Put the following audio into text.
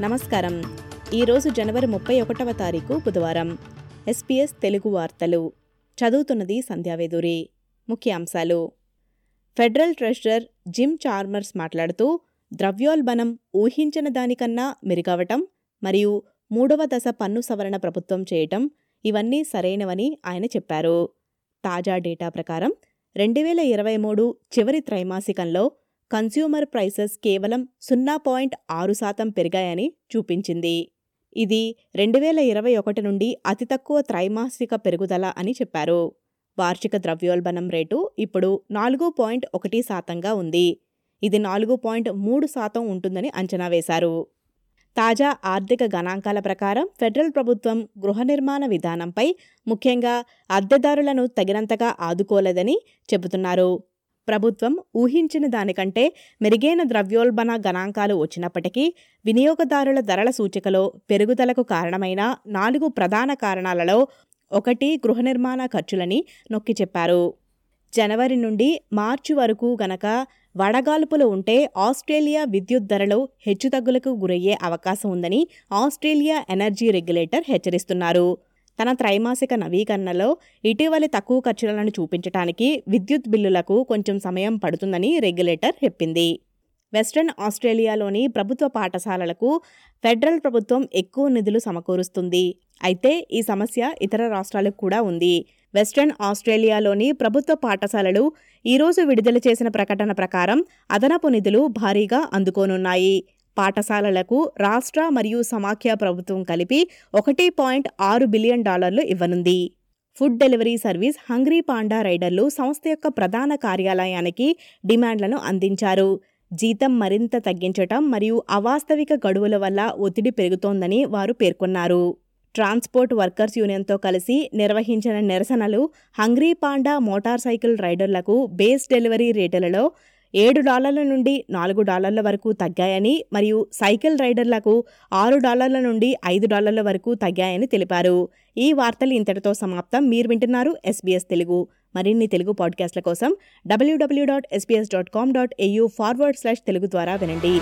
నమస్కారం. ఈరోజు జనవరి ముప్పై ఒకటవ తారీఖు బుధవారం. ఎస్పీఎస్ తెలుగు వార్తలు. చదువుతున్నది సంధ్యావేదూరి ముఖ్యాంశాలు. ఫెడరల్ ట్రెషరర్ జిమ్ చార్మర్స్ మాట్లాడుతూ ద్రవ్యోల్బణం ఊహించిన దానికన్నా మెరుగవటం మరియు మూడవ దశ పన్ను సవరణ ప్రభుత్వం చేయటం ఇవన్నీ సరైనవని ఆయన చెప్పారు. తాజా డేటా ప్రకారం రెండు వేల ఇరవై మూడు చివరి త్రైమాసికంలో కన్స్యూమర్ ప్రైసెస్ కేవలం సున్నా పాయింట్ ఆరు శాతం పెరిగాయని చూపించింది. ఇది రెండు వేల ఇరవై ఒకటి నుండి అతి తక్కువ త్రైమాసిక పెరుగుదల అని చెప్పారు. వార్షిక ద్రవ్యోల్బణం రేటు ఇప్పుడు నాలుగు పాయింట్ ఒకటి శాతంగా ఉంది. ఇది నాలుగు పాయింట్ మూడు శాతం ఉంటుందని అంచనా వేశారు. తాజా ఆర్థిక గణాంకాల ప్రకారం ఫెడరల్ ప్రభుత్వం గృహ నిర్మాణ విధానంపై ముఖ్యంగా అద్దెదారులను తగినంతగా ఆదుకోలేదని చెబుతున్నారు. ప్రభుత్వం ఊహించిన దానికంటే మెరుగైన ద్రవ్యోల్బణ గణాంకాలు వచ్చినప్పటికీ వినియోగదారుల ధరల సూచికలో పెరుగుదలకు కారణమైన నాలుగు ప్రధాన కారణాలలో ఒకటి గృహ నిర్మాణ ఖర్చులని నొక్కి చెప్పారు. జనవరి నుండి మార్చి వరకు గనక వడగాల్పులు ఉంటే ఆస్ట్రేలియా విద్యుత్ ధరలు హెచ్చుతగ్గులకు గురయ్యే అవకాశం ఉందని ఆస్ట్రేలియా ఎనర్జీ రెగ్యులేటర్ హెచ్చరిస్తున్నారు. తన త్రైమాసిక నవీకరణలో ఇటీవలి తక్కువ ఖర్చులను చూపించడానికి విద్యుత్ బిల్లులకు కొంచెం సమయం పడుతుందని రెగ్యులేటర్ చెప్పింది. వెస్ట్రన్ ఆస్ట్రేలియాలోని ప్రభుత్వ పాఠశాలలకు ఫెడరల్ ప్రభుత్వం ఎక్కువ నిధులు సమకూరుస్తుంది. అయితే ఈ సమస్య ఇతర రాష్ట్రాలకు కూడా ఉంది. వెస్ట్రన్ ఆస్ట్రేలియాలోని ప్రభుత్వ పాఠశాలలు ఈరోజు విడుదల చేసిన ప్రకటన ప్రకారం అదనపు నిధులు భారీగా అందుకోనున్నాయి. పాఠశాలలకు రాష్ట్ర మరియు సమాఖ్య ప్రభుత్వం కలిపి ఒకటి పాయింట్ ఆరు బిలియన్ డాలర్లు ఇవ్వనుంది. Food delivery service Hungry Panda రైడర్లు సంస్థ యొక్క ప్రధాన కార్యాలయానికి డిమాండ్లను అందించారు. జీతం మరింత తగ్గించటం మరియు అవాస్తవిక గడువుల వల్ల ఒత్తిడి పెరుగుతోందని వారు పేర్కొన్నారు. ట్రాన్స్పోర్ట్ వర్కర్స్ యూనియన్తో కలిసి నిర్వహించిన నిరసనలు హంగ్రీ పాండా మోటార్ సైకిల్ రైడర్లకు బేస్ డెలివరీ రేటులలో ఏడు డాలర్ల నుండి నాలుగు డాలర్ల వరకు తగ్గాయని మరియు సైకిల్ రైడర్లకు ఆరు డాలర్ల నుండి ఐదు డాలర్ల వరకు తగ్గాయని తెలిపారు. ఈ వార్తలు ఇంతటితో సమాప్తం. మీరు వింటున్నారు ఎస్బీఎస్ తెలుగు. మరిన్ని తెలుగు పాడ్కాస్ట్ల కోసం W W dot SBS dot com dot AU forward slash Telugu ద్వారా వినండి.